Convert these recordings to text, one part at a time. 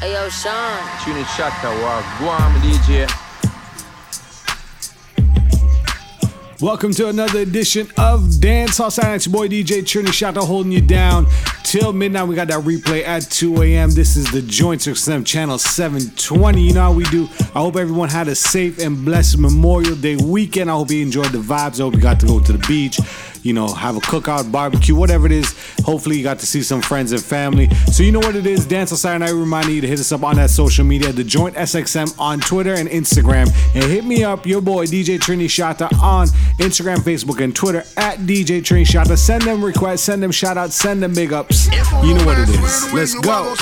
Hey yo, Sean. Tune shot walk. Go on, DJ. Welcome to another edition of Dance Hall Silence. Your boy DJ Trini Shatta holding you down till midnight. We got that replay at 2 a.m. This is the Joint System channel 720. You know how we do. I hope everyone had a safe and blessed Memorial Day weekend. I hope you enjoyed the vibes. I hope you got to go to the beach you know, have a cookout, barbecue, whatever it is. Hopefully, you got to see some friends and family. So, you know what it is. Dance on Saturday night. Remind you to hit us up on that social media, the Joint SXM on Twitter and Instagram. And hit me up, your boy DJ Trini Shatta on Instagram, Facebook, and Twitter at DJ Trini Shatta. Send them requests, send them shout outs, send them big ups. You know what it is. Let's go.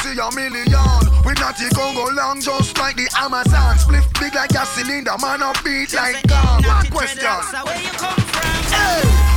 We not go long just like the Amazon. Split big like a cylinder, man up beat like God. One question. where you coming Hey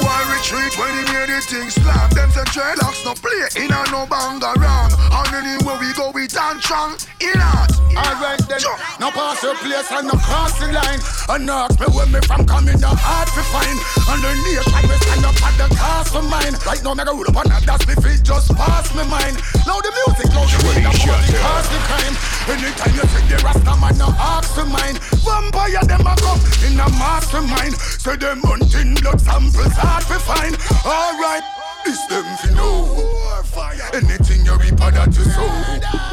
boy retreat when he hear the thing slam. Them say dreadlocks no play in a no bang around. And anywhere we go we dance strong in art. Alright then, no pass your place and no cross the line. And ask me where me from coming, no hard to find. Underneath I will stand up at the cast for mine. Right now me go roll up on that, that's me feet just pass me mind. Now the music, loud the way, the money cause the crime. Anytime you see the Rasta man, no ask for mine. Vampire them a come in a mastermind. Say them hunting blood samples hard to find. Alright, this them fi know. Anything you reap that you sow.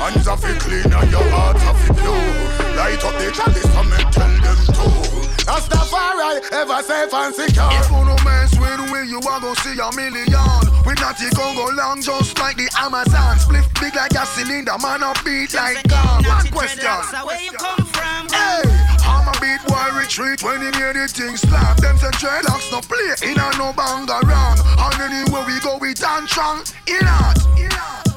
Hands are fi clean and your heart are fi pure. Light up the chalice and me tell them to. Rastafari ever safe and secure. If you no mess with we, you are gonna see a million. We not take go long just like the Amazon. Split big like a cylinder, man up beat like God. One question. Where you come from? Hey beat boy retreat when he hear the thing slap. Them say dreadlocks no play in a no bang around. And anywhere we go we dance strong. In art, in art.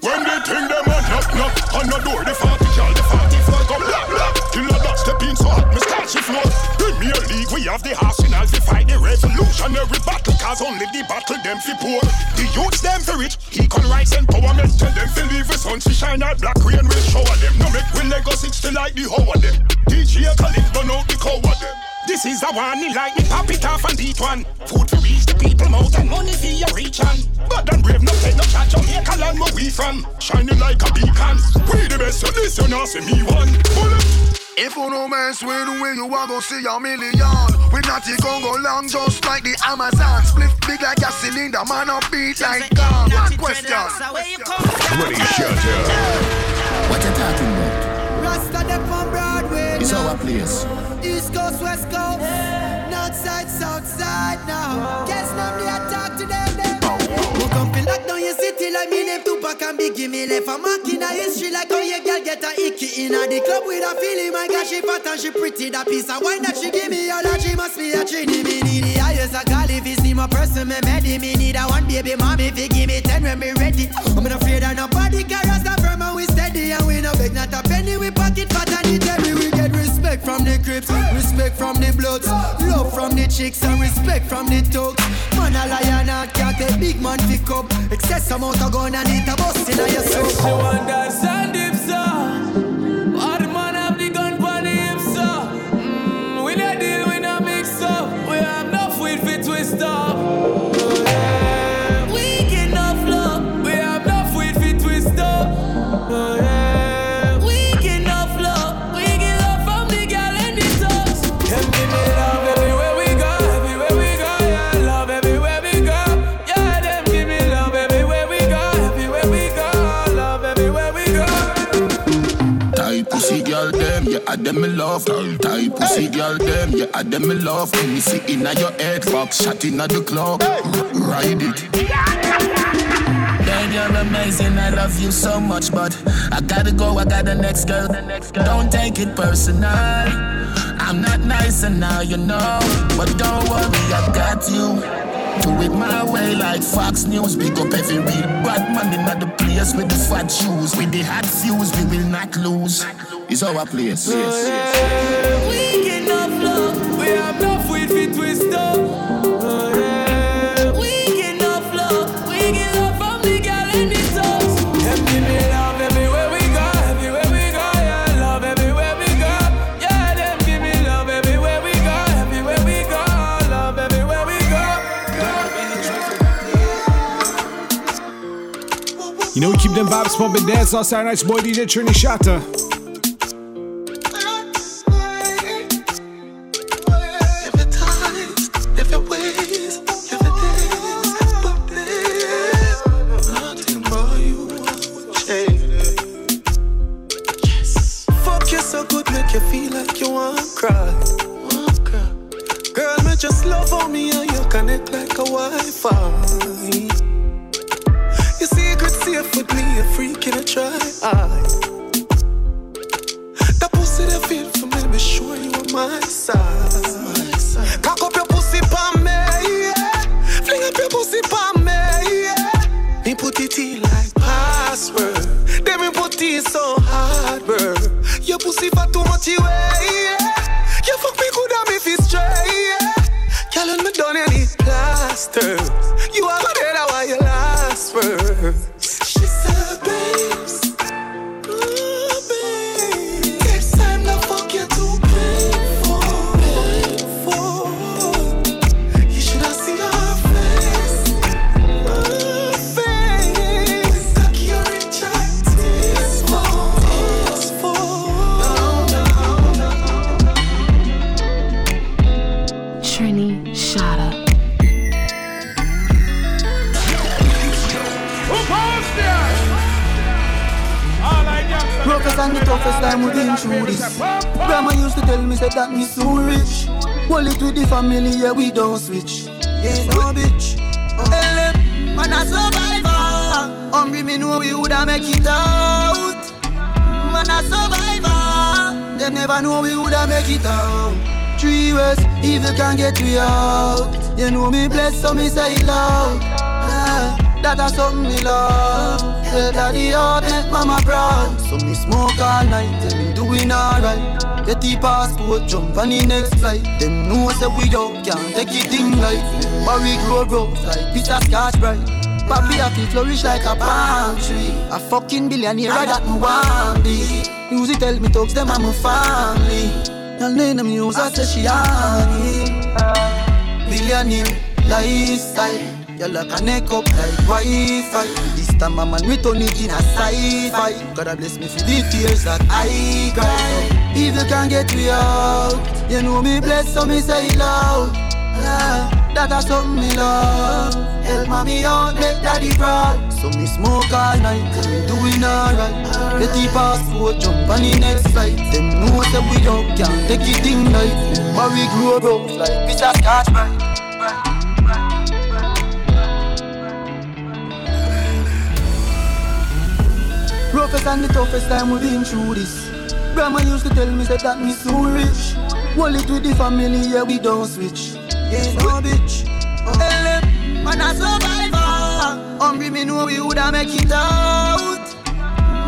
When they think them a knock knock on the door, the party girl, the party come black black. Till the in so hot, me start she float. Premier League, we have the arsenal to fight the revolutionary battle. Cause only the battle them fi poor. The youths them fi rich, he can rise and power, empowerment. Tell them fi leave the sun to shine out black rain will shower them. No make we Lego 60 like the whole of them. DJ Khalid burn out the cow of them. This is a warning like me pop it off and beat one. Food to reach the people mouth and money for your reach on. But then brave no take no chat Jamaica land where we from. Shining like a beacon. We the best so this you not see me one. Bullet. If you no mess with the way you are gonna see a million. We not it gon' go long just like the Amazon. Split big like a cylinder, man up beat like God One question. Ready, shut up. What you talking about? Rasta them from Broadway It's our place. East Coast, West Coast, North Side, South Side now. Guess now me attack to feel lock down your city like me name Tupac and Biggie me left a mark in a history. Like how your girl get a icky in a the club with a feeling. My gosh she fat and she pretty. That piece of wine that she give me all that she must be a trini. Me need the highest I call if it's my person me ready me need a one baby mommy if you give me ten when me ready. I'm not afraid of nobody cause the firm and we steady and we no beg not a penny. We pocket fat and it heavy we get respect from the crips respect from the bloods love from the chicks and respect from the thugs. Man a lion and cat a big man pick up. Excess amount of gun and it a bust in your soul. She want that sandy I them me love. Tight pussy girl them, yeah, I them me love. When me see inna your head, fuck shot inna the club. Ride it. Baby, you're amazing, I love you so much, but I gotta go, I got the next girl. Don't take it personal. I'm not nice and now you know, but don't worry, I got you. Do it my way like Fox News. Big up every real bad man in the place with the fat shoes. With the hot fuse, we will not lose. It's our place. Yes, yes. We get enough love. We have enough with fit twist up. Oh, we get enough love. We get love from the girl and the toes. Them give me love everywhere we go. Everywhere we go, yeah. Love everywhere we go. Yeah, them give me love everywhere we go. Everywhere we go. Love everywhere we go. You know we keep them vibes pumping dance all Saturday nights. Boy DJ Trini Shatta. family, yeah, we don't switch. Yeah, no bitch. LM, man, a survivor. Hungry, me know we woulda make it out. Man, a survivor. They never know we woulda make it out. Three ways, evil can get we out. You know me blessed, so me say it loud. Uh, ah, that a something me love. Daddy, oh, make mama proud. So me smoke all night, and me doing alright passport, jump on the next flight. Them know say we up, can't take it like. But we grow grow like Peter Scotch bright. Papi I feel flourish like a palm tree. A fucking billionaire that me want be. Music tell me talks them I'm a family. Y'all name them use I say she honey. Billionaire lifestyle. Y'all like a neck up like Wi-Fi. This time I'm on return it in a sci-fi. God bless me for the tears that I cry. If you can't get me out, you know me blessed, so me say it loud. Yeah, that a something me love. Help mommy out, make daddy proud. So me smoke all night, doing alright. Get the passport, jump on the next flight. Them know say we up, can't take it like. But we grow up like Mr. Scotch bright. Roughest and the toughest time we've been through this. Grandma used to tell me say that me so rich. Hold it with the family, yeah, we don't switch. Yeah, no bitch. Oh. LM, man a survivor. Hungry me know we woulda make it out.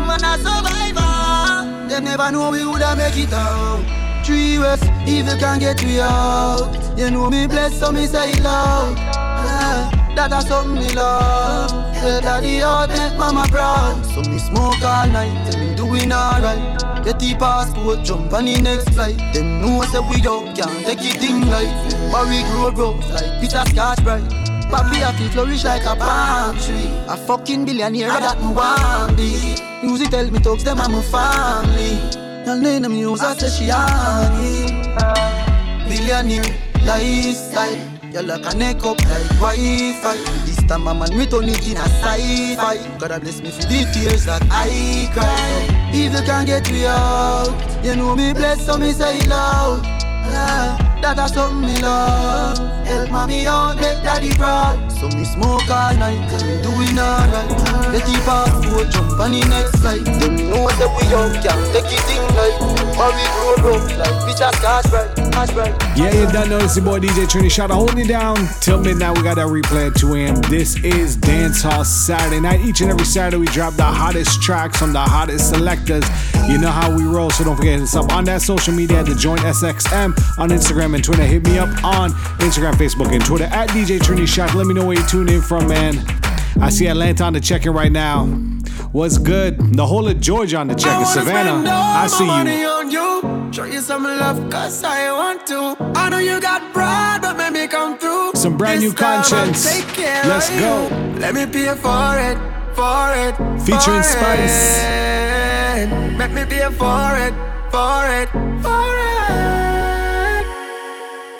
Man a survivor. They never know we woulda make it out. Three ways, evil can get we out. You know me blessed, so me say it loud. Yeah, that a something me love. Tell daddy out, make mama proud. So me smoke all night, and me doing alright. Get the passport, jump on the next flight. Them know say we out, can't take it in like. But we grow grow like Peter Scotch bright. Papi I feel flourish like a palm tree. A fucking billionaire I that me want be. Music tell me talks them I'm a family. Y'all name them use I say she honey. Billionaire lifestyle. You like a neck up like Wi-Fi. This time I'm on return it in a sci-fi. God bless me for the tears that I cry. If you can't get me out You know me bless so me say loud. Yeah, That a something me love Help mommy out, make daddy proud So me smoke all night, cause me doing alright Get the passport, jump on the next flight Them know that we out, can't take it in like But we grow up like bitch Scotch bright yeah, you done know it's boy DJ Trini Shot holding you down till midnight. We got that replay at 2 a.m. This is Dance Hall Saturday night. Each and every Saturday, we drop the hottest tracks from the hottest selectors. You know how we roll, so don't forget it's up on that social media at the Joint SXM on Instagram and Twitter. Hit me up on Instagram, Facebook, and Twitter at DJ Trini Shot. Let me know where you tune in from, man. I see Atlanta on the check-in right now. What's good? The whole of Georgia on the check-in. Savannah, I see you. Show you some love, cause I want to. I know you got pride, but let me come through. Some brand this new Konshens. Let's go. Let me pay for it for it. Featuring for Spice. It. Make me pay for it, for it, for it.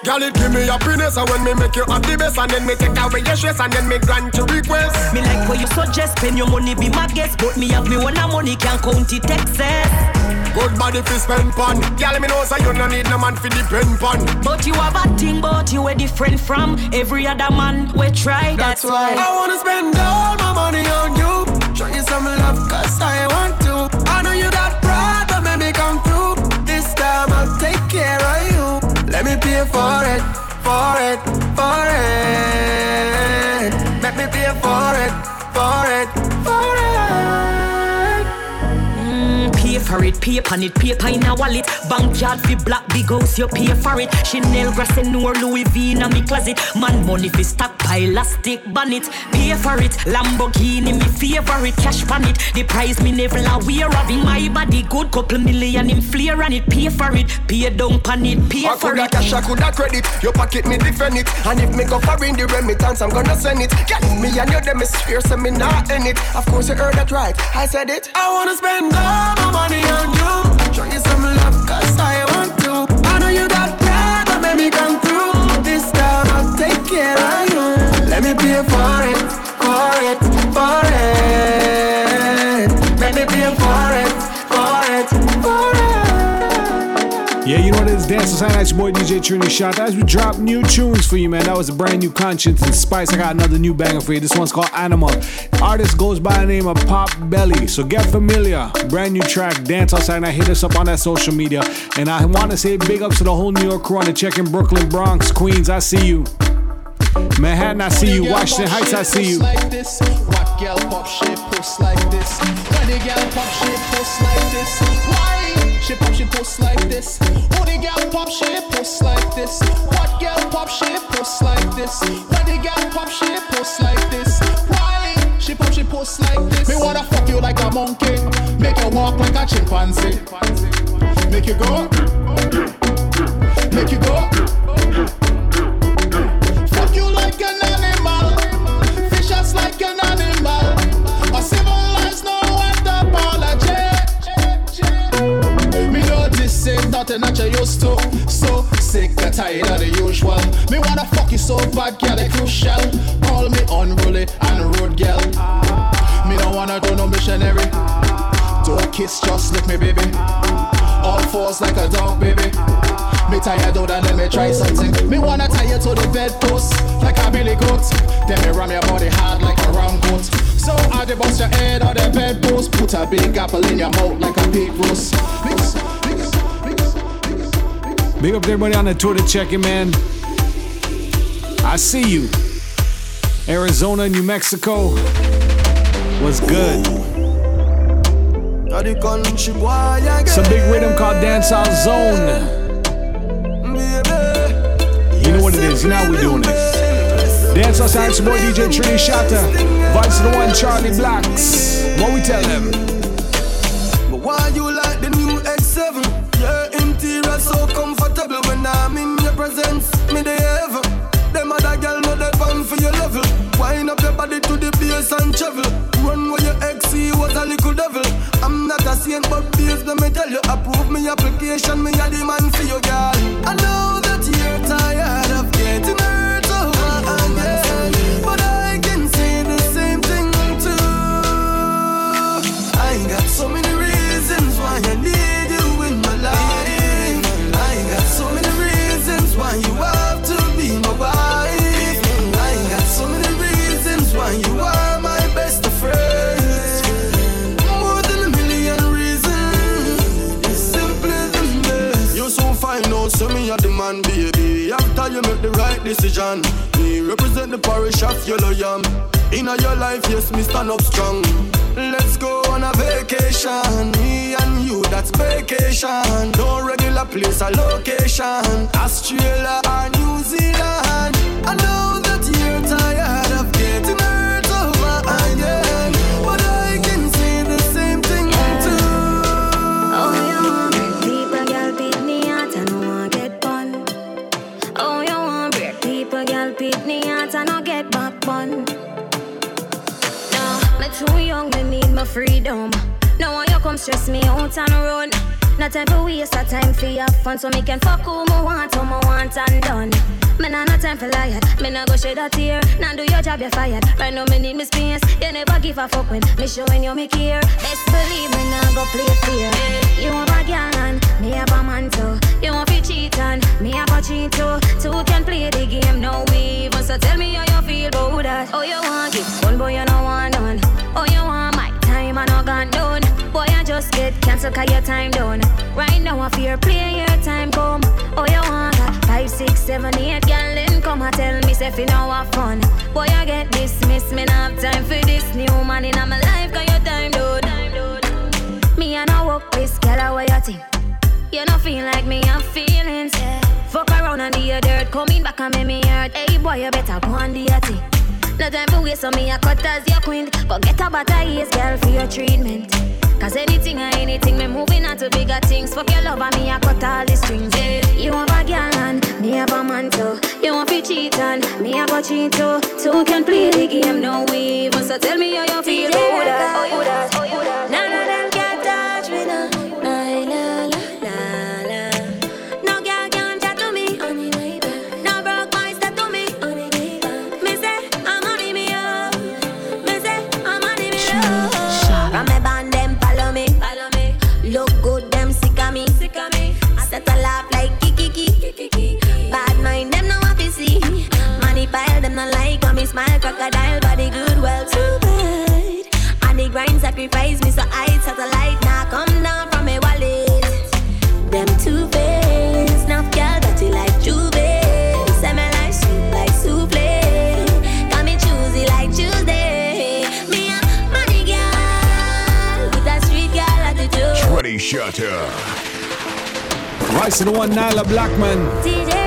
Girl, it give me happiness And when me make you happy best And then me take away your stress And then me grant your request Me like what you suggest Spend your money, be my guest But me have me one money Can't count it excess Good body fi spend pon. Girl, me know say you no need no man fi depend pon. But you have a thing, but you are different from every other man we try. That's, that's why I wanna spend all my money on you. Show you some love, cause I want for it, for it, for it. Let me pay for it, for it, for it, pay on it, paper in a wallet. Backyard fi black big house, you pay for it. Chanel, Grassenor, Louis V in a me closet. Man money fi stockpile, plastic bonnet. Pay for it, Lamborghini me favorite. Cash on it, the price me never aware of. In my body, good couple million in flare on it. Pay for it, pay down on it, pay I for coulda it. cash, I coulda credit. Your pocket me defend it, and if me go foreign the remittance, I'm gonna send it. Get me and you, them is swear, so me not in it. Of course you heard that right, I said it. I wanna spend all my money on you. Show you some love, I want to. I know you got pride, but let me come through. This time I'll take care of you. Let me pay for it, for it, for it. Know what it is, Dance Society. It's your boy DJ Trini Shot. As we drop new tunes for you, man. That was a brand new Konshens and Spice. I got another new banger for you. This one's called Animal. Artist goes by the name of Pop Belly. So get familiar. Brand new track, Dance Outside. Now hit us up on that social media. And I want to say big ups to the whole New York crew on the check in Brooklyn, Bronx, Queens. I see you. Manhattan, I see you. Washington Heights, I see you. Girl pop shit post like this? When the girl pop shit post like this? Why she pop she post like this? Who the girl pop shit post like this? What girl pop shit post like this? When the girl pop shit post like this? Why she pop she post like this? Me wanna fuck you like a monkey, make you walk like a chimpanzee, make you go, make you go. Nothing that you used to. So sick and tired of the usual. Me wanna fuck you so bad, girl, it crucial. Call me unruly and rude, girl. Me don't wanna do no missionary. Don't kiss, just lick me, baby. All fours like a dog, baby. Me tired out and let me try something. Me wanna tie you to the bedpost like a billy goat. Then me ram your body hard like a round goat. So I dey bust your head on the bedpost. Put a big apple in your mouth like a pig roast. Mix. Big up to everybody on the Twitter checking, man. I see you. Arizona, New Mexico. What's good? Some big rhythm called Dance Dancehall Zone. You know what it is. now know how we doing it. Dance outside, it's boy DJ Trini Shatta. Vice the one, Charly Blacks. What we tell them? Wind up your body to the bass and travel. Run where your XC was a little devil. I'm not a saint, but please let me tell you, approve me application. Me a the man for you, girl. I know that you're tired of getting hurt right decision, me represent the parish of Yellow Yam. In your life, yes, me stand up strong. Let's go on a vacation. Me and you, that's vacation. No regular place or location. Australia or New Zealand. Now when you come stress me out and run. Not time for waste a time for your fun, so me can fuck who me want, who me want and done. Me nah no time for liar, me nah go shed a tear. Now do your job, you're fired. Right now me need me space. You never give a fuck when me showing you me care. Best believe me nah go play fair. You want a girl and me have a man too. You want to cheat and me have a cheat too. Two can play the game, no even. So tell me how you feel about that. Oh you want it, one boy you no want just get cancelled cause your time done. Right now I fear play your time come. Oh you want that five, six, seven, eight girl then come and tell me say you know have fun. Boy I get dismissed, me not have time for this new man in my life cause your time done. Me and I walk this girl away you think. You don't feel like me, I'm feelings. Yeah. Fuck around and do your dirt, coming back and make me hurt. Hey boy, you better go and do your thing. No time for waste on me, I cut as your queen. Go get a butter yes, girl, for your treatment. Cause anything or anything, me moving on to bigger things. Fuck your love and me, I cut all the strings. Yeah. You want a girl and me have a man too. You want to cheat and me have a cheat too. Two can play the game, no we even. So tell me how you feel. Oh, that, oh, that, oh, that. None of them smile. Crocodile body good, well too bad. And the grind sacrifice me so I satellite now come down from me wallet. Them two face, now girl dirty like Juve. Say me like soup like souffle. Got me choosy like Tuesday. Me a money girl with a street girl attitude. Twenty Shutter. To the one, Nailah Blackman. DJ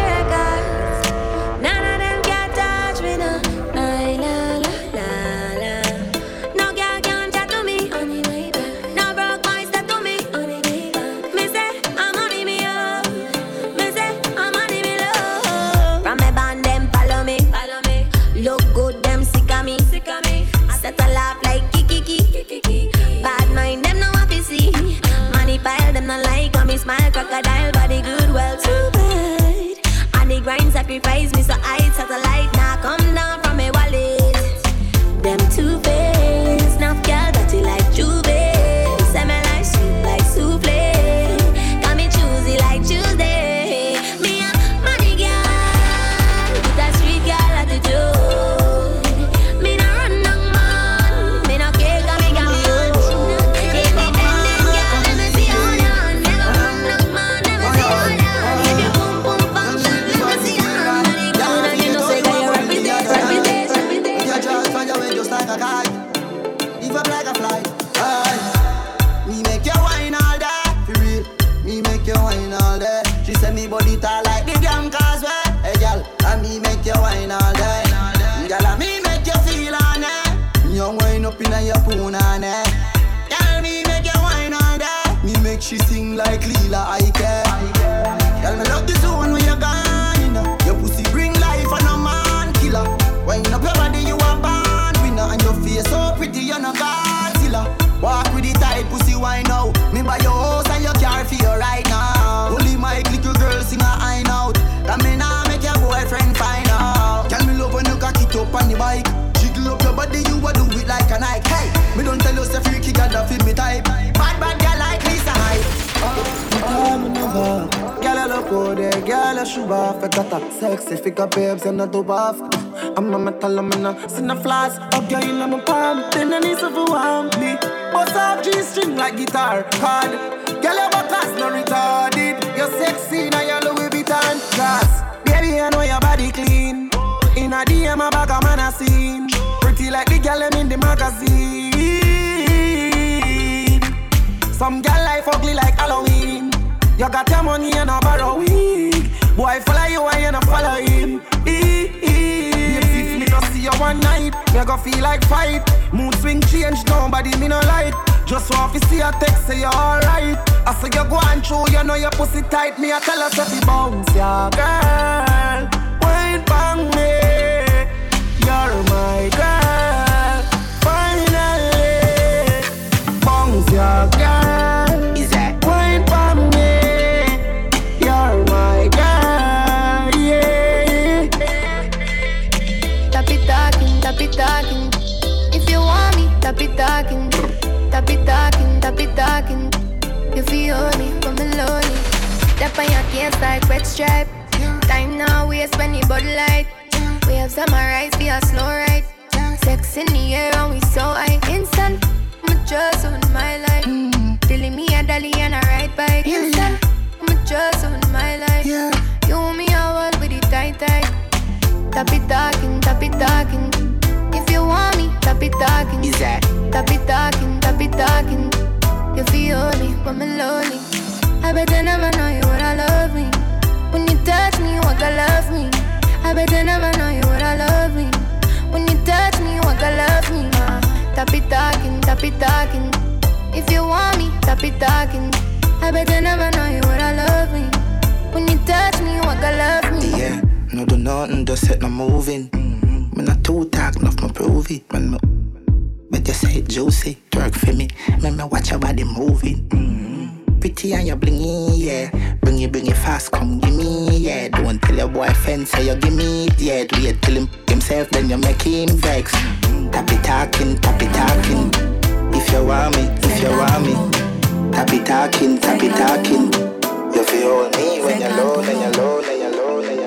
I should off. I got a sexy figure, babes, and I do off. I'm a metal, I'm in a sin a flash. Up girl in my palm, then I need for warm me. Bust off G string like guitar, card. Girl, your class no retarded. You're sexy, now you're Louis Vuitton. Gas, baby, I know your body clean. In a DM, a bag of man I seen. Pretty like the girl them in the magazine. Some girl life ugly like Halloween. You got your money and a borrow wig. Boy follow you and you not follow him. If me not see you one night, me go feel like fight. Mood swing change, nobody me no like. Just want to see a text say you alright. I say you go on through, you know your pussy tight. Me I tell her say fi bounce, yeah, girl. Wine bang me, you're my girl. Finally, bounce, your girl. Talking. You feel me from the lonely. That on your can't like wet stripe. Time now waste when you bud light. We have summarize be a slow ride. Sex in the air and we so high. Instant, I'm just on my life. Telling me a dolly and a ride bike. Instant, I'm just on my life. You want me a world with it tight tight. Tap it talking, tap it talking. If you want me, tap it talking. Is that Tap it talking, tap it talking. You feel me when I'm lonely. I bet you never know you would love me. When you touch me, you want to love me. I bet you never know you would love me. When you touch me, you want to love me. Uh, tap it talking, tap it talking. If you want me, tap it talking. I bet you never know you would love me. When you touch me, you want to love me. Yeah, no do nothing, just set no moving. Mm-hmm. Me not too talk, enough me prove it. Man, me, me just say juicy, twerk for me. Me me watch your body moving. Mm-hmm. Pretty and you blingy, yeah. Bring it, bring it fast, come give me, yeah. Don't tell your boyfriend say you give me it yet. Wait till him himself, then you make him vex. Tap it talking, tap it talking. If you want me, if you want me. Tap it talking, tap it talking. You feel me when you're alone, and you're alone, and you're alone, and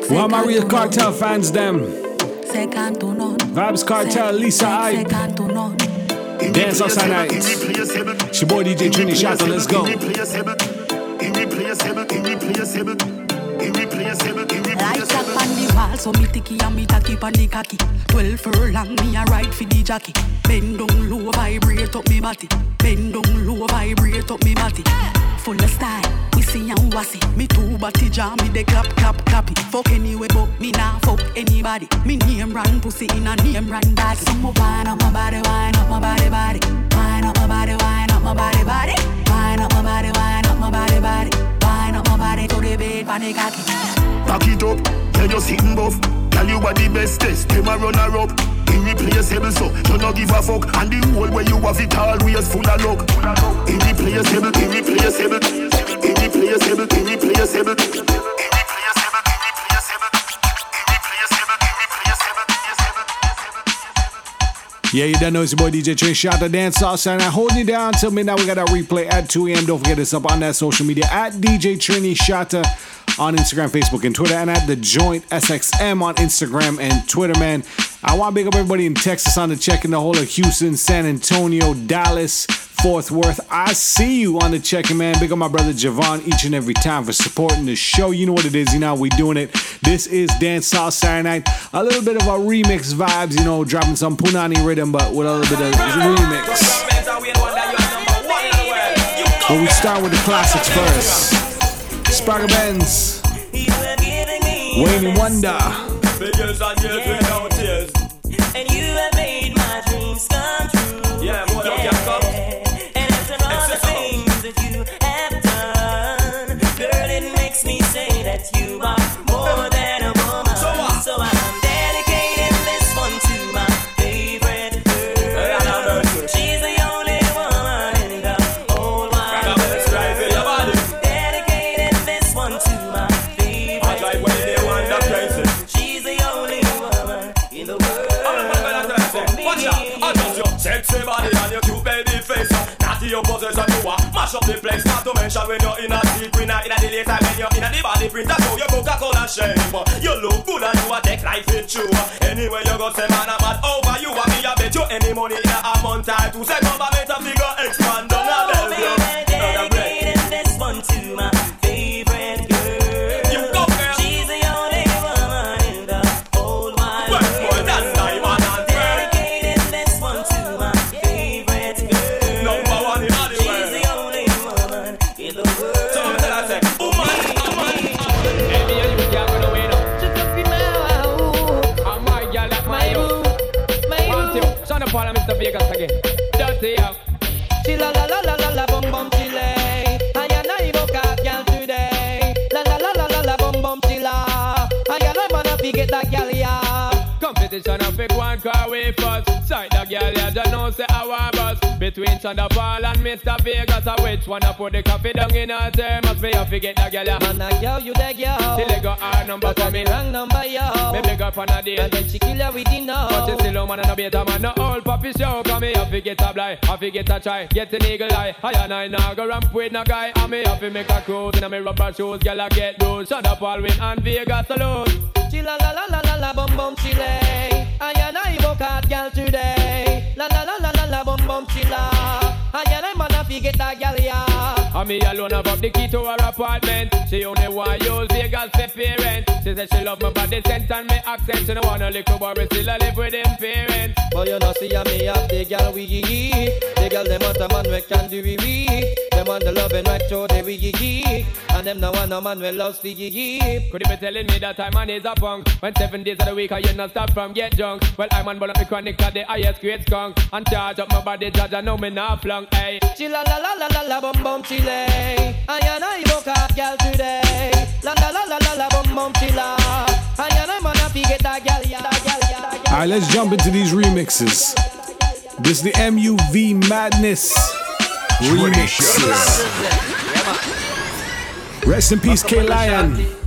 you're Who are my real Kartel fans, them? None. Second to none. Vybz Kartel, Lisa I. Second to none. Dance outside night. It's your boy DJ Trini Shatta, let's go. Lights up on the wall, so me ticky and me tacky on the cocky. Twelve furlong, me a ride for the jockey. Bend down low, vibrate up me body. Bend down low, vibrate up me body. Full of style, see and wassy. Me two body jam, me de clap, clap, clappy. Fuck anyway, but me nah fuck anybody. Me name run pussy in a name run body. Some more wine up my body, wine up my body, body. Wine up my body, wine up my body, body. Wine up my body, wine up my body, body. Wine up my body to the bed, panic cocky. Back it up, tell you sitting buff. Tell you what the bestest, them a runner up. Irreplaceable, so you no give a fuck. And the whole way you have it always full of luck. Irreplaceable, irreplaceable, irreplaceable, irreplaceable. Yeah, you done know it's your boy DJ Train Shot the Dance Sauce and I'm holding you down till midnight. We got that replay at 2 a.m. Don't forget us up on that social media at DJ Trini Shatta on Instagram, Facebook, and Twitter, and at the Joint SXM on Instagram and Twitter, man. I want to big up everybody in Texas on the check in the whole of Houston, San Antonio, Dallas, Fort Worth. I see you on the check-in, man. Big up my brother Javon each and every time for supporting the show. You know what it is, you know we doing it. This is Dance Hall Saturday Night. A little bit of a remix vibes, you know, dropping some Punani rhythm, but with a little bit of remix. But we start with the classics first. Sparker Benz, Wayne Wonder. Years and years without tears. Place. Not to mention when you're in a deep in a in a the daytime when you're in a the body print. Show your Coca-Cola shape. You look good and you a take life in true. Anyway you go say man I'm mad over you and me I bet you any money in a month or two. Say come back position of pick one car way first. Side the girl, yeah, just know say I want bus. Between Chanda Paul and Mr. Vegas, I which one I put the coffee down in her thermos. Me have to get the girl, yeah. Man, a girl, you the girl. Till they got our number for me wrong number, yo. Me big up on a deal. And then she kill you with the no. But you still a man and a beta man, no old puppy show. Come me have to get a blind, have to get a try, get an eagle eye. I and I now go ramp with no guy. And me have to make a cruise in a me rubber shoes. Girl, I get those. Shut up, all win and Vegas alone. Chilla la la la la la bum bum chile. I and I book out girl today. La la la la la la bum bum chilla. I and I man fi get that girl yeah. And me alone have up the key to her apartment. She only want use Vegas for parent. She said she love my body scent and me accent. She don't want a little boy, still I live with him parents. But you know see a me have the girl we The girl them want a man we can do we we. Them want the love and right to the we gee And them no want a man we loves we gee Could you be telling me that I'm man is a punk? When seven days of the week I you not stop from get drunk. Well, I'm on up the chronic at the highest grade skunk. And charge up my body, judge I know me not flunk. Hey, Chilla la la la la la bum bum chile. I and I book out girl today. La la la la la la bum bum chilla. I and I man fi get that girl yeah. That girl yeah. That girl. All right, let's jump into these remixes. This is the MUV Madness remixes. Rest in peace, K Lion.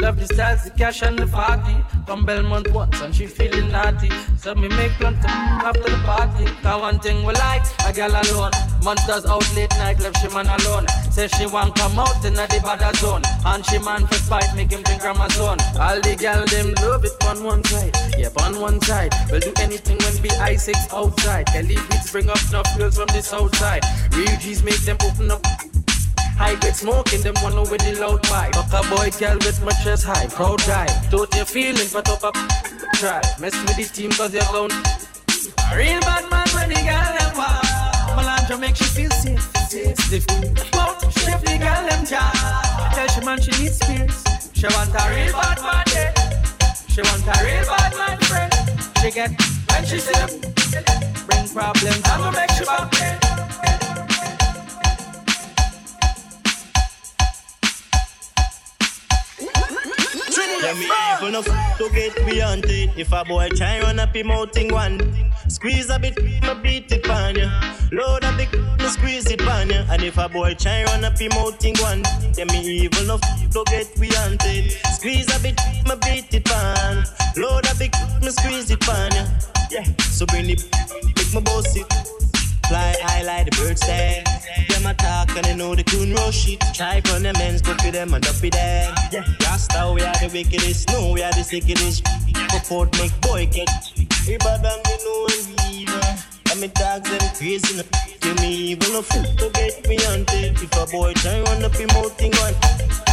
Love the styles, the cash and the party. Come Belmont once and she feeling naughty. So me make move after the party. Cause one thing we like, a girl alone. Monsters out late night, left she man alone. Say she want come out in the bad zone. And she man for spite, make him a zone. All the girl them love it on one side. Yep, on one side. We'll do anything when be I6 outside. Kelly beats bring up enough girls from the south side. Real G's make them open up. I get smoking, them one with the loud pipe. Fuck a boy, girl with my chest high, proud guy. Don't your feelings, but up up, try. Mess with the team cause you're alone. Real bad man when the girl them wild. Melandra make she feel safe. Stiff mouth, shift the girl them jaw. Tell she man she needs spears. She want a real bad man, yeah. She want a real bad man friend. She get when she them bring problems. I'ma make she back Yeah, me evil enough to get beyond it. If a boy try run up him out in one, squeeze a bit, me beat it pan ya. Load a big, me squeeze it pan ya. And if a boy try run up him out in one, yeah, me evil enough to get beyond it. Squeeze a bit, me beat it pan. Load a big, me squeeze it pan ya. Yeah, so bring it, make me boss it. Fly high like the birds there. Them a talk and they know they couldn't rush it. Try from them ends, go for them and up it there. Yeah, Rasta, we are the wickedest. No, we are the sickest. Purport make boy get. And we know and evil. And me dogs them crazy. No. Give me evil no food to get me tape. If a boy try run up him out in one.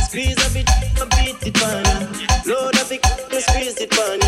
Squeeze a bit, I beat it on. Load a big, squeeze it. On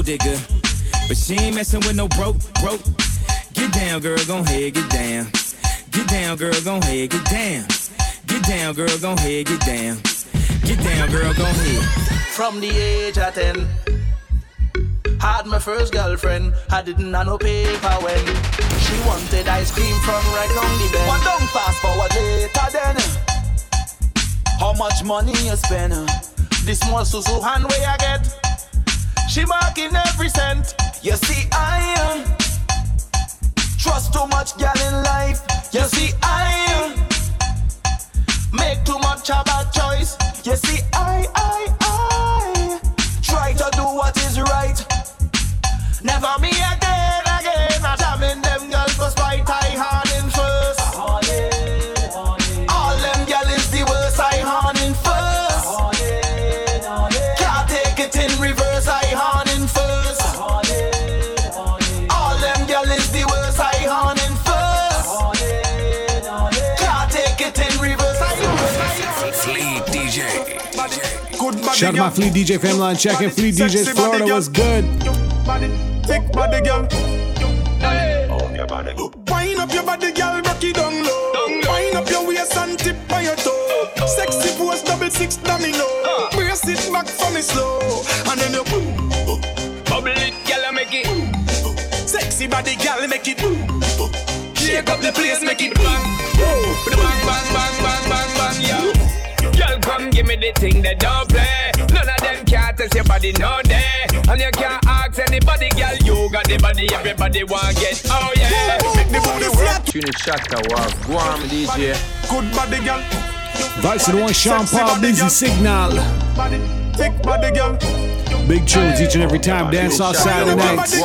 gold digger, but she ain't messing with no broke, broke. Get down, girl, gon' head, get down. Get down, girl, gon' head, get down. Get down, girl, gon' head, get down. Get down, girl, gon' head. From the age of 10 Had my first girlfriend I didn't have no paper when She wanted ice cream from right on the bend One don't fast forward later then How much money you spend This small susu hand way I get She marking every cent You see I uh, Trust too much gal in life You see I uh, Make too much of a choice. You see, I, I, I try to do what is right. Never me again. Shout out to my Fleet DJ family on checking. Fleet DJs Florida was good. Thick body, girl. Wind up your body, girl, rock it down low. Wind up your waist and tip on your toe. Sexy pose, double six domino. Uh. Brace it back for me slow, and then you boom. Bubble it, girl, make it. Sexy body, girl, make it. Shake up the place, make it bang. Bang, bang, bang, bang, bang, bang, yeah. Girl, come give me the thing that don't play. None of them can't test your body no day. And you can't ask anybody, girl. You got the body, everybody want get. Oh yeah. Make the booty work. Tune shatter was Guam DJ. Good body, girl. Vice to the one Sean Paul, Busy Signal. Body, thick body, girl. Big tunes each and every time. Dance Hall Saturday nights.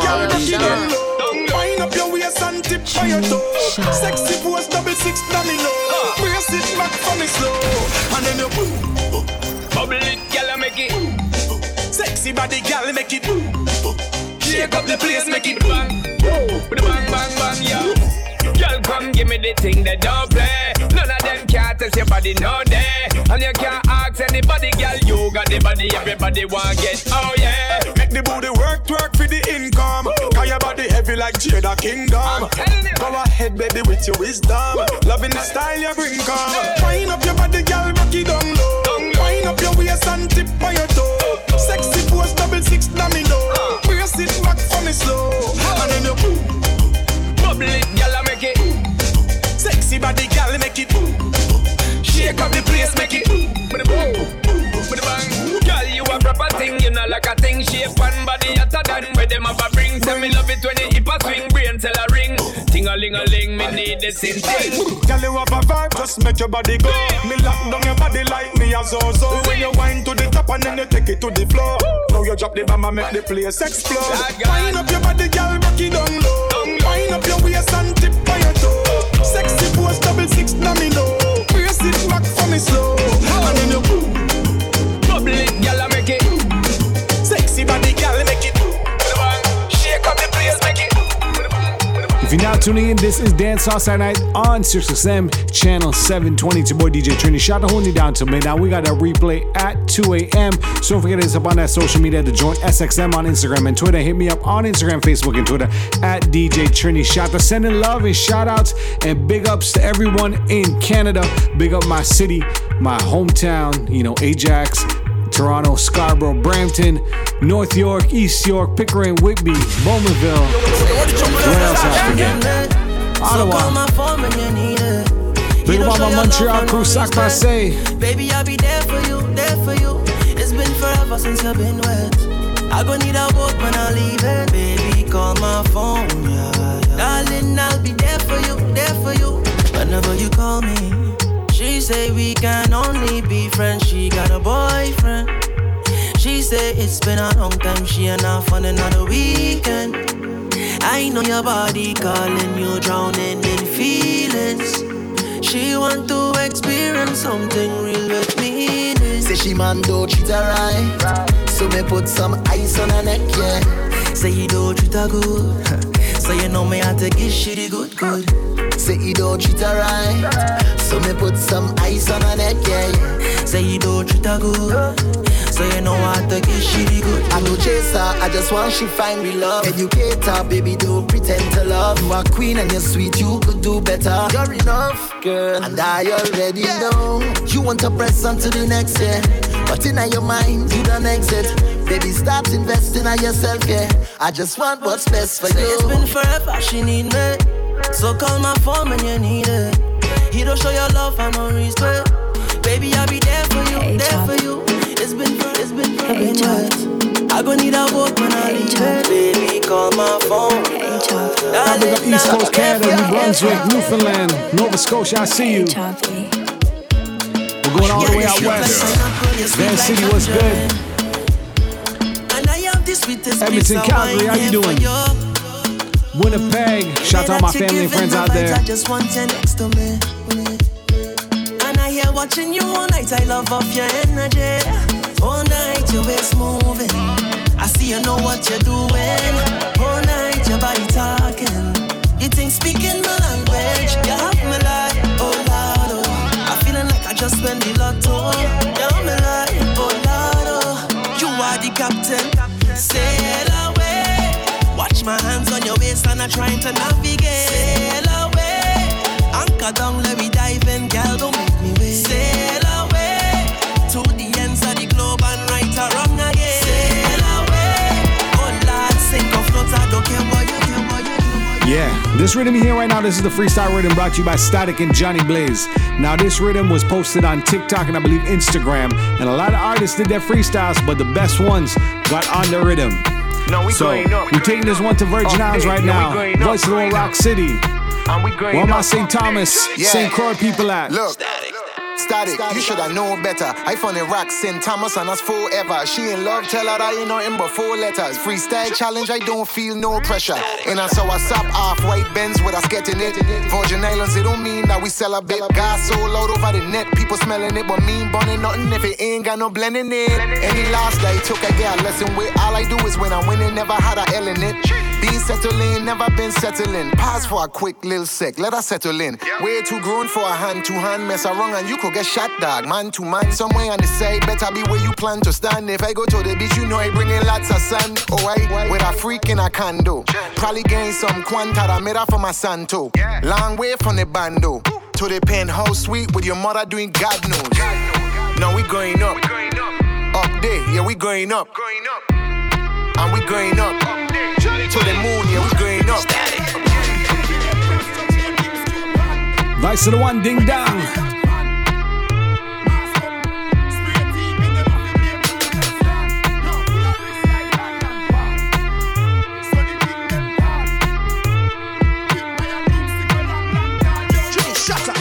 Wind up your waist and tip on your toe. Sexy pose, double six domino. Brace it back for me slow, and then you boom. Bubble it, girl, make it. Sexy body, girl, make it. Shake up the place, make it bang. Bang, bang, bang, yeah. Girl, come give me the thing that don't play. None of them can't test your body no day. And you can't ask anybody, girl. You got the body, everybody want get. Oh yeah. Make the booty work, twerk for the income. Body heavy like Jada Kingdom. Go ahead, baby, with your wisdom. Loving the style you bring, come. Wind up your body, girl, rock it down low. Wind up your waist and tip on your toe. Sexy pose, double six domino. Brace it back for me slow. And then you boom. Bubble it, girl, make it. Sexy body, girl, make it. Shake up the place, make it. Girl, you a proper thing, you know like a thing shape and body hotter than where them a. Tell me love it when you hip a swing, brain tell a ring. Ting a ling a ling, me need the same thing. Girl, you have a vibe, just make your body go. Me lock down your body like me a zo-zo. When you wind to the top and then you take it to the floor. Now you drop the bomb and make the place explode. Wind up your body, girl, rock it down low. Wind up your waist and tip on your toe. Sexy pose, double six domino. Brace it back for me slow. You're now tuning in, this is Dance Saturday Night on SiriusXM channel 720. It's your boy DJ Trini. Shout out to holding down till midnight. We got a replay at 2 a.m. So don't forget to hit us up on that social media to join SXM on Instagram and Twitter. Hit me up on Instagram, Facebook, and Twitter at DJ Trini. Shout out to sending love and shout outs and big ups to everyone in Canada. Big up my city, my hometown, you know, Ajax, Toronto, Scarborough, Brampton, North York, East York, Pickering, Whitby, Bowmanville. Where else I forget? Ottawa. Big up my Montreal crew, Sac Marseille. Baby, I'll be there for you, there for you. It's been forever since I've been wet. I gon' need a boat when I leave it. Baby, call my phone, yeah, yeah. Darling, I'll be there for you, there for you. Whenever you call me. Say we can only be friends. She got a boyfriend. She say it's been a long time. She and I fun another weekend. I know your body calling you, drowning in feelings. She want to experience something real with me. Say she man don't treat her right. So me put some ice on her neck, yeah. Say you don't treat her good. so you know me to give she the good good. Say you don't treat her right. So me put some ice on her neck, yeah. yeah. Say you don't treat her good. So you know how to give she the good. I no chaser, I just want she find real love. Educate her, baby, don't pretend to love. You are queen and you're sweet, you could do better. You're enough, girl, and I already know. You want to press on to the next yeah. but in your mind, you don't exit. Baby, start investing in yourself, yeah. I just want what's best for Say you. it's been forever, she need me. So call my phone when you need it. He don't show your love and no respect. Baby, I'll be there for you, there for you. It's been for, it's been for hey, I gon' need a walk when I leave it. Baby, call my phone. Hey, I big up East Coast Canada, New Brunswick, Newfoundland, Nova Scotia. I see you. We're going all the way out west. Van City, what's good? And I have the sweetest Edmonton, piece of Calgary, how wine you doing? Winnipeg, shout out to my family and friends out there. I just want you next to me. And I hear watching you all night. I love off your energy. All night your waist moving. I see you know what you're doing. All night your body talking. You think speaking my language. You have me like, oh Lord, oh. I feeling like I just spent the lotto. I'm trying to navigate. Sail away. Anchor down, let me dive in, girl. Don't make me wait. Sail away to the ends of the globe and right or wrong again. Sail away. Oh Lord, sink or float, I don't care what you do. Yeah, this rhythm here right now, this is the freestyle rhythm brought to you by Static and Johnny Blaze. Now, this rhythm was posted on TikTok and I believe Instagram, and a lot of artists did their freestyles, but the best ones got on the rhythm. No, we so up, we're taking this one to Virgin Up Islands there. right now. going up, Voice of Little Rock City. And Where my up. St. Thomas, Yeah. St. Croix people at? Look. Static, you should have known better. I found a rock St. Thomas and us forever. She in love, tell her I ain't nothing but four letters. Freestyle challenge, I don't feel no pressure. And I saw a sap off white Benz with us getting it. Virgin Islands, it don't mean that we celebrate. Gas so loud over the net, people smelling it, but mean bunning nothing if it ain't got no blending it. Any last day took a girl lesson with all I do is when I'm winning, never had a L in it. Being settling, never been settling. Pause for a quick little sec, let us settle in. Way too grown for a hand to hand, mess around and you could get shot, dog. Man to man, somewhere on the side, better be where you plan to stand. If I go to the beach, you know I bring in lots of sand. Oh, I with a freak in a condo. Probably gain some quanta that made up for my santo. Long way from the bando to the penthouse suite with your mother doing God knows. Now we going up, up Up there, yeah we going up, and we going up the moon, yeah we going up. Vice to the one, ding dong.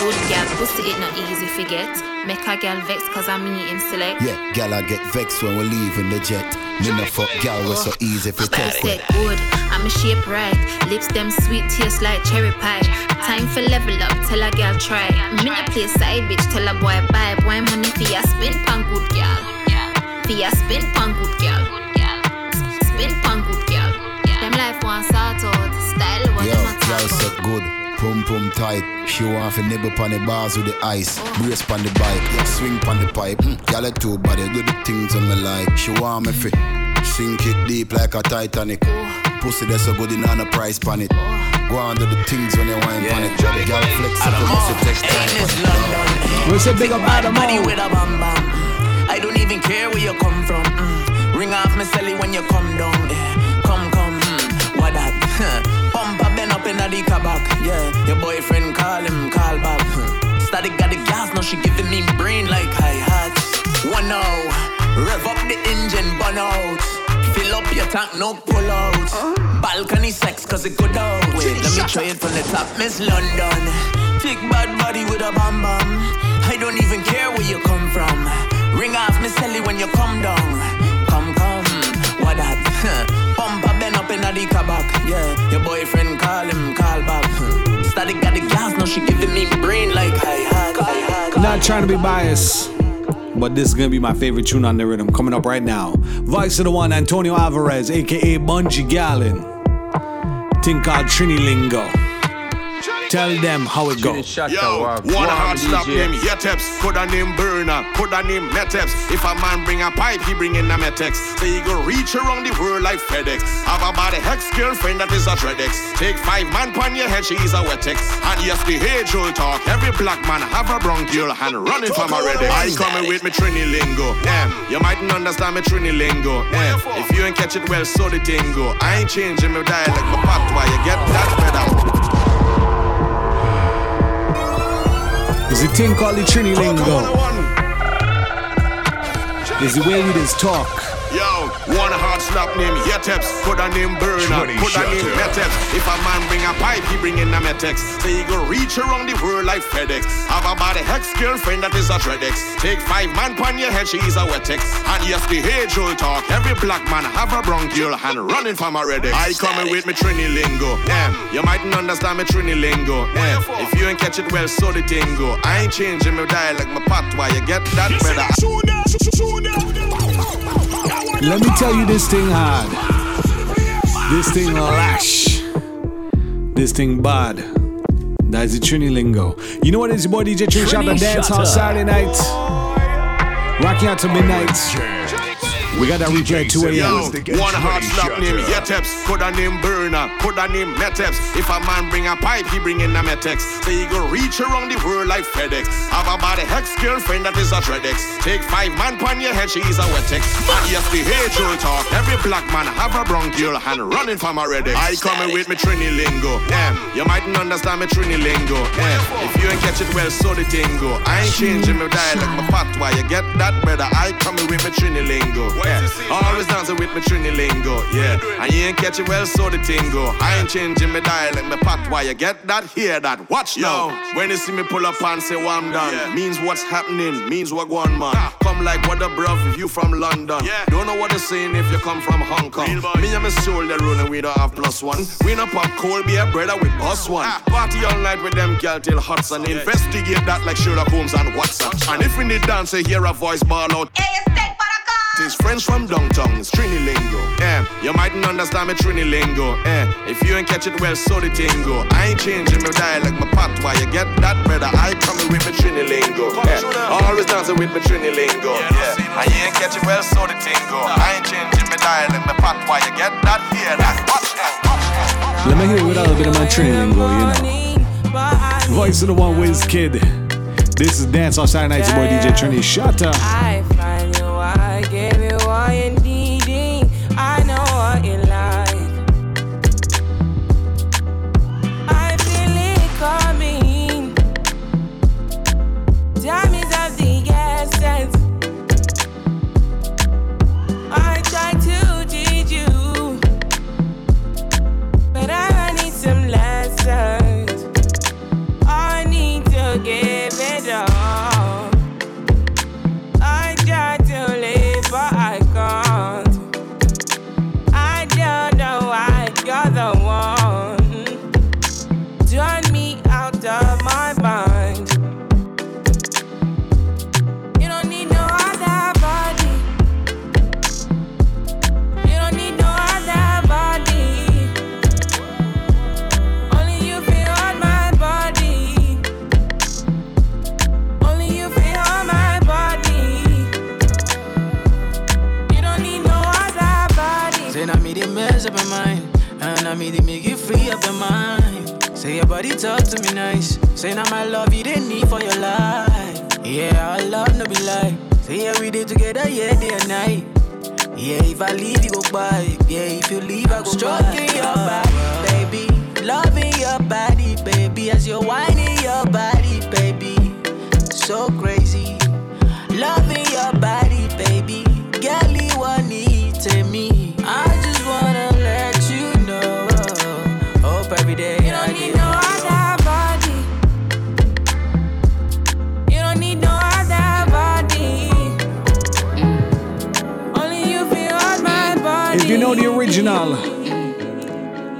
Good girl, pussy it not easy forget. Make a girl vex cause I'm him select. Yeah, gal, I get vexed when we're leaving the jet. Me no fuck gal, was so easy for test Said good, I'm a shape right. Lips them sweet, taste like cherry pie. Time for level up, tell a girl try. Me no play side bitch, tell a boy buy. Boy money for ya spin pan good girl. For ya spin tight. She want to nibble pon the bars with the ice. Brace pon the bike. Yeah, swing pon the pipe. Mm, gal, it too body. Do the things on me like. She want me fi sink it deep like a Titanic. Pussy that's so good in on the price pon it. Go on do the things when you wine pon it. Gal flex up the muscle text time. We say big up Adam Body Mo. with a bam bam. I don't even care where you come from. Mm. Ring off me celly when you come down. Yeah. Come come, mm. what that? Up in the kabak. Yeah, your boyfriend call him, call back. Static got the gas, now she giving me brain like hi hats. One now, rev up the engine, burn out. Fill up your tank, no pull out. Balcony sex, cause it good out. Wait, let me try it from the top, Miss London. Thick bad body with a bam bam. I don't even care where you come from. Ring off me celly when you come down. The kabak. Yeah, your boyfriend call him, call back. Static got the gas, now she giving me brain like I had. Not trying to be biased, but this is gonna be my favorite tune on the rhythm coming up right now. Vice of the one, Antonio Alvarez, aka Bunji Garlin. Thing called Trini Lingo. Tell them how it go. Yo, one hard slap name Yeteps, coulda name Burner, coulda name Meteps. If a man bring a pipe, he bring in a Metex. So he go reach around the world like FedEx. Have a body hex girlfriend that is a Dreadex. Take five man pon your head, she is a Wetex. And yes, the age old talk. Every black man have a bronchial and running from a Redex. I coming with me Trini lingo. Yeah, you mightn't understand me Trini lingo. Yeah, if you ain't catch it well, so the tingo. I ain't changing my dialect, my patois. You get that thing called the Trini Lingo. Is the way we just talk. Yo, one hard slap name Yeteps, put a name Burner, put a name Meteps. If a man bring a pipe, he bring in a Metex. So he go reach around the world like FedEx. Have a body hex girlfriend that is a Dreadex. Take five man pon your head, she is a Wetex. And yes, the age old talk. Every black man have a bronchial and running from a Redex. I coming with me Trini lingo. Yeah, you mightn't understand me Trini lingo. Yeah, if you ain't catch it well, so the tingo. I ain't changing my dialect, my patois. You get that better. Let me tell you this thing hard. This thing lash. This thing bad. That's the Trini lingo. You know what it is, your boy DJ Trini Shot the dance on Saturday night. Rocking out to midnight. We got that replay at 2 Yo, a.m. one hard slap name Yeteps, coulda name Burner, coulda name Meteps. If a man bring a pipe, he bring in a Metex. So he go reach around the world like FedEx. Have a body hex girlfriend that is a Dreadex. Take five man pon your head, she is a Wetex. And yes, the age old talk. Every black man have a bronchial and running from a Redex. I coming with me Trini lingo. Yeah, you mightn't understand me Trini lingo. Yeah, if you ain't catch it well, so the tingo. I ain't changing my dialect, my patois. You get that better. I coming with me Trini lingo. Yeah, always dancing with me Trini lingo. Yeah, and you ain't catching well, so the tingo. I ain't changing my dialect, my patois. You get that? Hear that? Watch now. When you see me pull up and say, well, I'm done, means what's happening, means what going man. Come like what the bruv if you from London. Don't know what they're saying if you come from Hong Kong. Me and my soul, they run and we don't have plus one. We no pop cold beer, brother, we bust one. Party all night with them girl till hot and investigate that like Sherlock Holmes and Watson. And if we need dance, say hear a voice ball out. It's friends from downtown, it's Trini lingo. Yeah, you mightn't understand me Trini lingo. Yeah, if you ain't catch it well, so the tingo. I ain't changing my dialect, my patois. You get that better? I coming with me Trini lingo. Yeah, always dancing with me Trini lingo. Yeah, and you ain't catch it well, so the tingo. I ain't changing my dialect, my patois. You get that? Hear that? Watch that. Let me hear it with a little bit of my Trini lingo, you know. Voice of the one whiz kid. This is Dance on Saturday night. Your boy DJ Trini Shatta. I up your mind. Say your body talk to me nice. Say now my love you didn't need for your life. Yeah, our love no be lie. Say yeah we did together, yeah day and night. Yeah, if I leave you go by. Yeah, if you leave I go Stroking your body, baby. Loving your body, baby. As you're whining your body, baby. So crazy.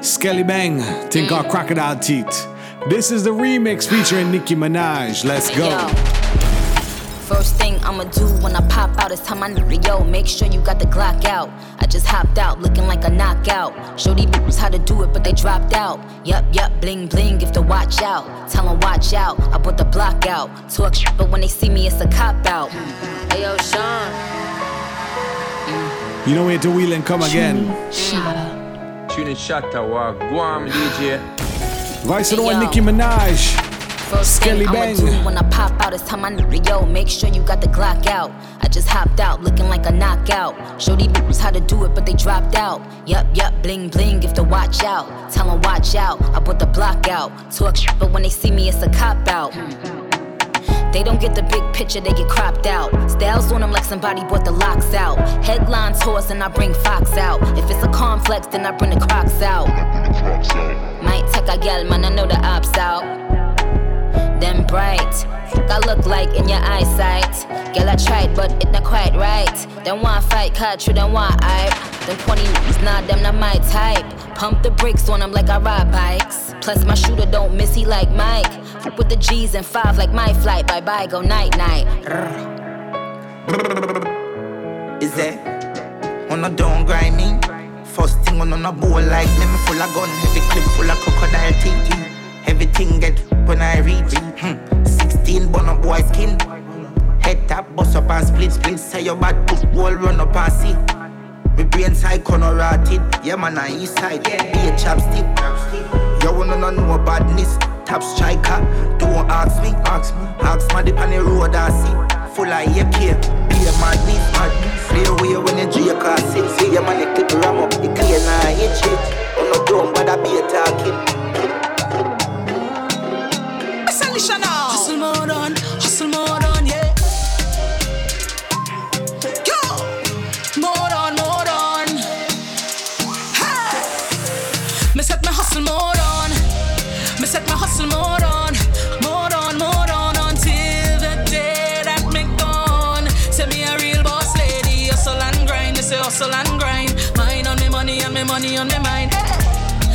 Skillibeng, think our crocodile teeth. This is the remix featuring Nicki Minaj. Let's go. First thing I'ma do when I pop out is tell my nigga, yo, make sure you got the Glock out. I just hopped out looking like a knockout. Show these bitches how to do it, but they dropped out. Yup, yup, bling, bling, if to watch out. Tell 'em watch out, I put the block out. Talk shit, but when they see me, it's a cop out. Hey, yo, Sean. You know where to wheel and come again. Tune shatter walk. Go on, DJ. Vice of the Hey, one, yo. Nicki Minaj. First Skelly thing I'ma Bang. do when I pop out is tell my nigga, yo, make sure you got the Glock out. I just hopped out looking like a knockout. Show these bitches how to do it, but they dropped out. Yup, yup, bling, bling, if to watch out. Tell 'em watch out, I put the block out. Talk shit, but when they see me, it's a cop out. They don't get the big picture, they get cropped out. Styles on them like somebody bought the locks out. Headlines horse and I bring Fox out. If it's a complex, then I bring the crocs out. Might take a gal, man, I know the ops out. Them bright, I look like in your eyesight. Girl, I tried, but it not quite right. Them want fight, cut you, them want hype. Them 20 niggas, nah, them not my type. Pump the brakes on them like I ride bikes. Plus, my shooter don't miss, he like Mike. Fuck with the G's and five like my flight. Bye bye, go night night. Is it? On a don't grind me. First thing on on a bowl like me full of gun, heavy clip full of crocodile teeth. Everything get when I reach. Hmm. 16 bun up boy skin. Head tap, bust up and split, split. Say your bad push wall run up and see. Me brain side corner rotted. Yeah man, I east side. Be a chapstick. You wanna know badness? Top striker. Don't ask me, ask me. Ask my dip on the road I see. Full of AK. Be a madness, madness. Play away when you drink a six. See your man, you clip ram up. The clear now, hit shit. On no dumb, but I be a talking. Money on my mind.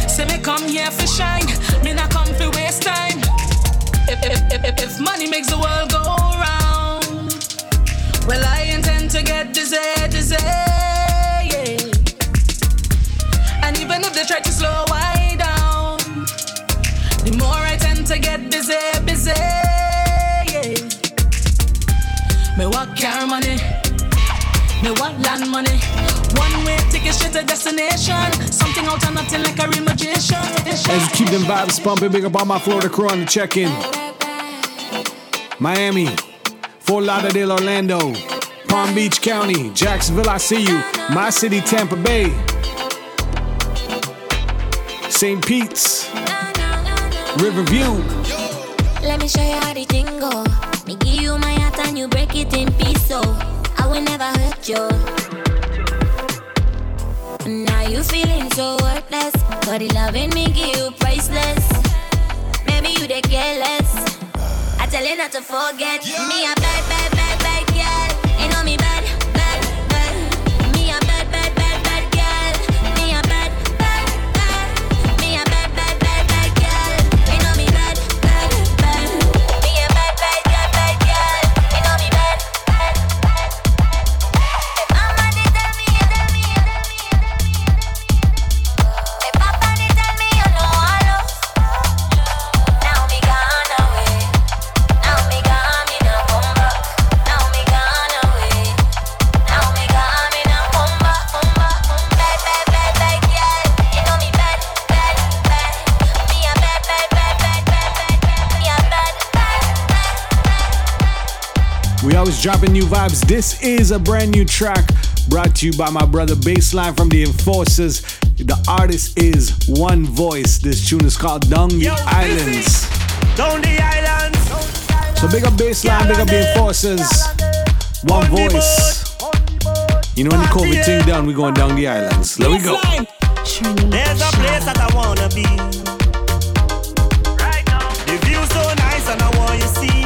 Say me come here for shine. Me not come for waste time. If, if, if, if, if money makes the world go round, well, I intend to get dizzy, dizzy, One way ticket straight to destination. Something out of nothing like a real magician. As you keep them vibes pumping, big up all my Florida crew on the check in. Miami, Fort Lauderdale, Orlando, Palm Beach County, Jacksonville, I see you. My city, Tampa Bay, St. Pete's, Riverview. Let me show you how the thing go. Me give you my heart and you break it in pieces. So I will never hurt you. Now you feeling so worthless. But the loving me give you priceless. Maybe you the careless. I tell you not to forget me a dropping new vibes. This is a brand new track brought to you by my brother Baseline from the Enforcers. The artist is One Voice. This tune is called Down the Islands. Islands. So big up Baseline, big up the Enforcers. One Voice. You know when the COVID thing done, we going down the islands. Let we go. There's a place that I wanna be. The view so nice and I want you see.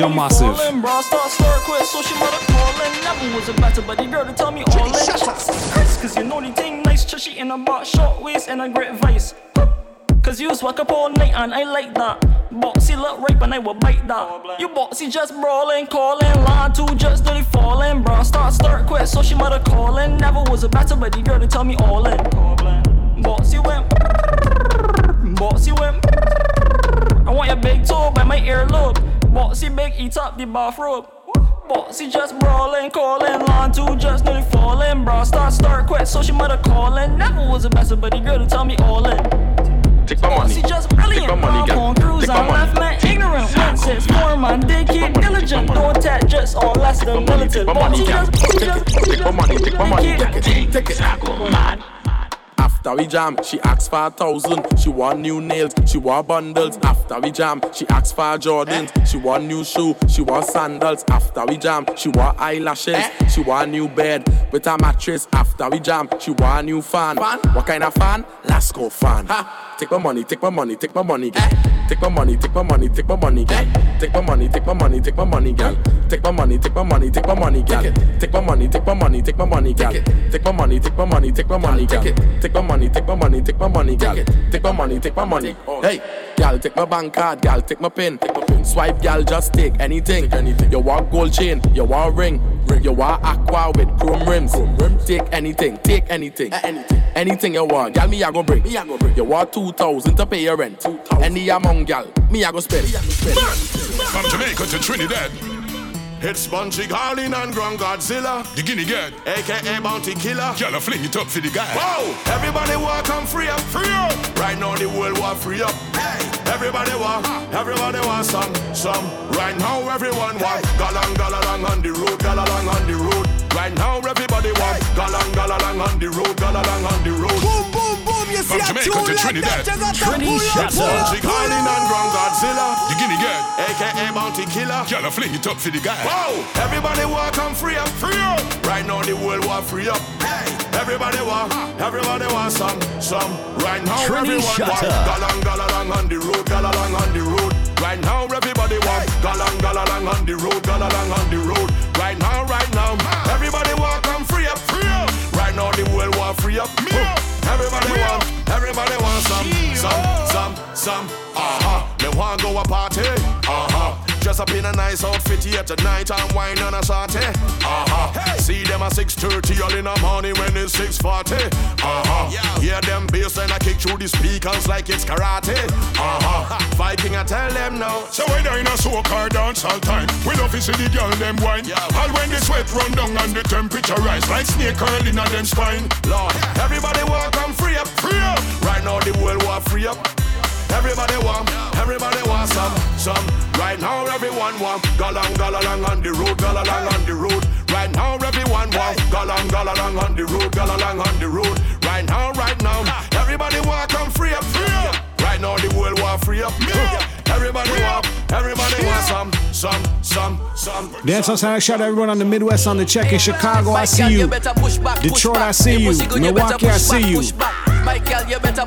John Massive. Bra start slur quick, so she mother calling. Never was a better, but the girl to tell me all in. Cause you know the thing nice, chushy in a box, short waist and a great vice. Cause you swag up all night and I like that. Boxy look rape and I will bite that. You boxy just brawling, calling, line two just dirty falling. Bra start start quick, so she mother calling. Never was a better, but the girl to tell me all in. Boxy went, boxy went. I want your big toe by my earlobe. Boxy big, eat up the bathrobe. Boxy just brawling, calling, line two just nearly falling. Bra start start quick, so she mother calling. Never was a better, but the girl to tell me all in. Take my money. Bossy just brilliant, Take my money, on cruise, my I'm money. left man ignorant. One says four man, they keep diligent, don't tap just on less than militant. Bossy just, bossy just, Take my money, take my money. Take it, take it. I go mad. After we jam, she asks for a thousand. She want new nails, she want bundles. After we jam, she asks for Jordans. She want new shoe, she want sandals. After we jam, she want eyelashes. She want new bed with a mattress. After we jam, she want new fan. What kind of fan? Let's fan. Ha. Take my money, take my money, take my money, girl. Take my money, take my money, take my money, girl. Take my money, take my money, take my money, girl. Take my money, take my money, take my money, girl. Take my money, take my money, take my money, girl. Take my money, take my money, take my money, girl. Take my money, take my money, take my money, girl. Take my money, take my money. Hey, girl, take my bank card, girl. Take my pin. Swipe, girl, just take anything. Anything. You want gold chain, you want ring, you want aqua with chrome rims. Take anything, take anything, anything, anything you want. Girl, me I go bring. Me I go bring. You want two thousand to pay your rent. Any amount, girl, me I go spend. From Jamaica to Trinidad. It's Bunji Garlin and Grand Godzilla. The Guinea Gad. AKA Bounty Killer. Girl, I fling it up for the guy. Wow! Everybody walk and free up. Free up! Right now the world war free up. Hey! Everybody want, everybody want some, some. Right now everyone want. Galang, galang on the road, galang on the road. Right now everybody want. Galang, galang on the road, galang on the road. Boom, boom, boom, you see From Jamaica to Trinidad. Trini Shatta. Calling on Grand Godzilla. The Guinea Gad. AKA Bounty Killer. Girl, I fling it up for the guy. Whoa! Everybody walk and free up. Free up. Right now the world war free up. Hey! Everybody want, everybody want some, some. Right now Trini everyone want. Galang, galang on the road, galang on the road. Right now everybody want. Galang, galang on the road, galang on the road. Free up. Everybody want, everybody want some, some, some, some. Uh-huh. They want go a party. Uh-huh. Dress up in a nice outfit here tonight and wine on a party. Uh-huh. See them at 6.30 all in the morning when it's 6.40. Uh-huh. Yeah. Hear them bass and I kick through the speakers like it's karate. Uh-huh. Viking, I tell them no. So when they in a soca dance all time, we love to see the girl them wine. All when the sweat run down and the temperature rise like snake curling on them spine. Lord, everybody walk and free up, free up. Right now the world war free up. Everybody want, everybody want some, some. Right now everyone want galang galang on the road, galang on the road. Right now everyone want galang galang on the road, galang on the road. Right now, right now, everybody want come free up, free up. Right now the world want free up. Everybody want, everybody want some, some, some, some. Dance Saturday, shout out everyone on the Midwest on the check in Chicago. I see you. Detroit, I see you. Milwaukee, I see you.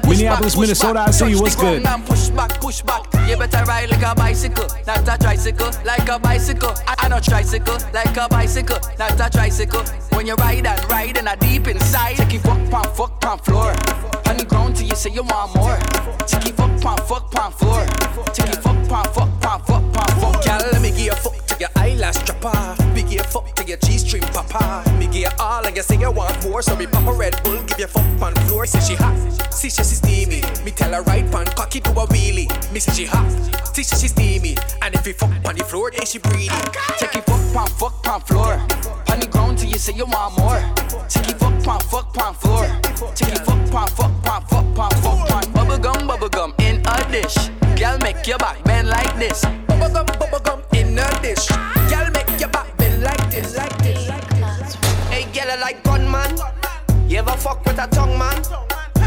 Minneapolis, Minnesota, I see you. What's good? Push back, push back. You better ride like a bicycle, not a tricycle. Like a bicycle, I, I not tricycle. Like a bicycle, not a tricycle. When you ride and ride and a deep inside, take it fuck pon fuck pon floor. On the ground till you say you want more. Take it fuck pon fuck pon floor. Take it fuck pon fuck pon fuck pon fuck. Girl, let me give you fuck to your eyelash dropper. Me give you fuck to your G-string papa. Me give you all and you say you want more, so me pop a Red Bull, give you fuck pon floor. Say she hot, see she she steamy. Me tell her right pon cocky do a wheelie. Me say she hot, see she she steamy. And if you fuck pon the floor, then she breathe. Take it fuck pon fuck pon floor. On ground till you say you want more. Take it pon fuck pon floor. It fuck pon fuck pon fuck pon fuck pon. Bubble gum, bubble gum in a dish. Girl, make your back bend like this. Bubble gum, bubble gum in a dish. Girl, make your back bend like this, like this, like this. Hey, girl, I like gunman. You ever fuck with a tongue man?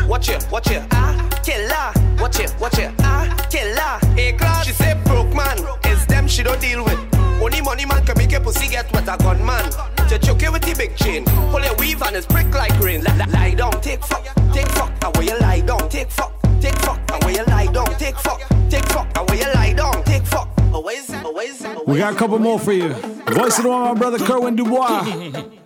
Watch it, watch it, ah, killer. Watch it, watch it, ah, killer. Hey, class. She say broke man, it's them she don't deal with. Only money man can make a pussy get with a gunman. To choke you with the big chain, pull your weave and it's prick like rain. Lie, lie down, take fuck, take fuck. Will you lie down? Take fuck, take fuck, where you lie down, take fuck, take fuck, where you lie down, take fuck. Always, always, always. We got a couple more for you. Voice of the one, my brother Kerwin Dubois.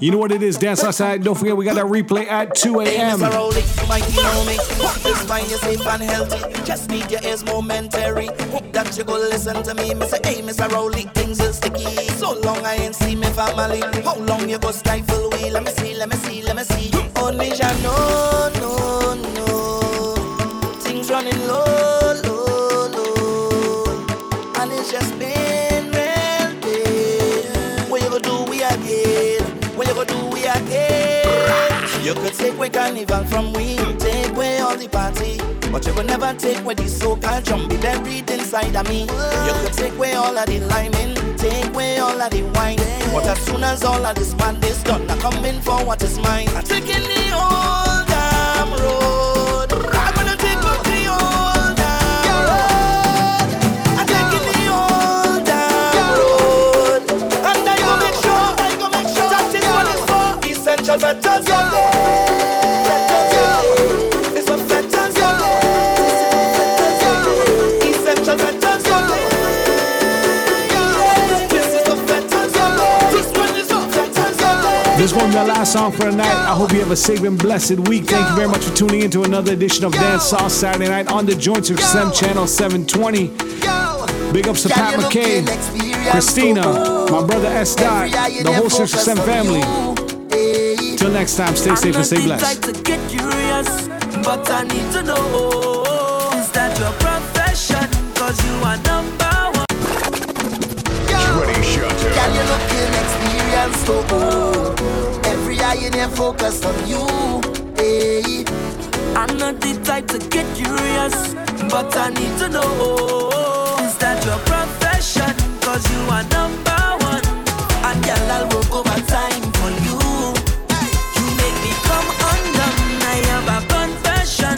You know what it is, Dance Outside. Don't forget, we got that replay at 2 a.m. Mr. Rowley, you might know me. This fine, you're safe and healthy. Just need your ears momentary. Hope that you go listen to me. Me say, hey, Mr. Rowley, things is sticky. So long I ain't see me family. How long you go stifle we? Let me see, let me see, let me see. Only away carnival from we, take away all the party. But you could never take away the so-called jumpy buried inside of me. You could take away all of the liming, take away all of the wine. But as soon as all of this madness done, I'm coming for what is mine. I'm taking the old damn road. I'm gonna take up the old damn road. I'm taking the old damn road. And I make sure, that is for. Essential your This one, the last song for the night. I hope you have a safe and blessed week. Thank you very much for tuning in to another edition of Dance Sauce Saturday night on the Joints of SEM Channel 720. Big ups to Pat McKay, Christina, my brother S. Dot, the whole Six of Sem family. Till next time, stay safe and stay blessed. the type to get curious, but I need to know is that your profession? Cause you are number one. Shreddy Shutter. Girl, you looking experienced, oh, oh. In here focused on you, hey. I'm not the type to get curious, but I need to know is that your profession? Cause you are number one. And girl, I'll work overtime for you. You make me come undone. I have a confession,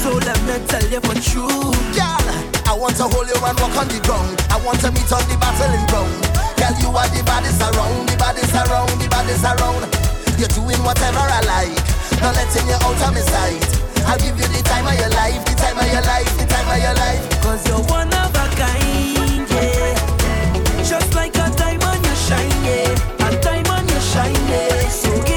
so let me tell you for true. Girl, I want to hold you and walk on the ground. I want to meet on the battling ground. Girl, you are the baddest around, the baddest around, the baddest around. You're doing whatever I like, not letting you out of my sight. I'll give you the time of your life, the time of your life, the time of your life. Cause you're one of a kind, yeah. Just like a diamond, you shine, yeah. A diamond, you shine, yeah. So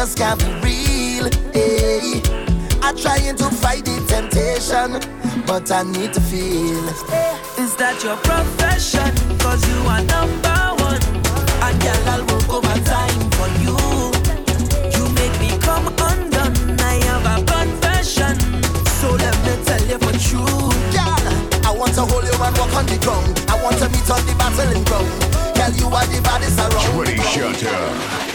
just can't be real. Hey. I'm trying to fight the temptation, but I need to feel. Eh. Is that your profession? Cause you are number one. And girl, I'll work overtime for you. You make me come undone. I have a confession. So let me tell you for true. Girl, I want to hold you and walk on the ground. I want to meet on the battling ground. Girl, you are the baddest around. Shreddy Shutter.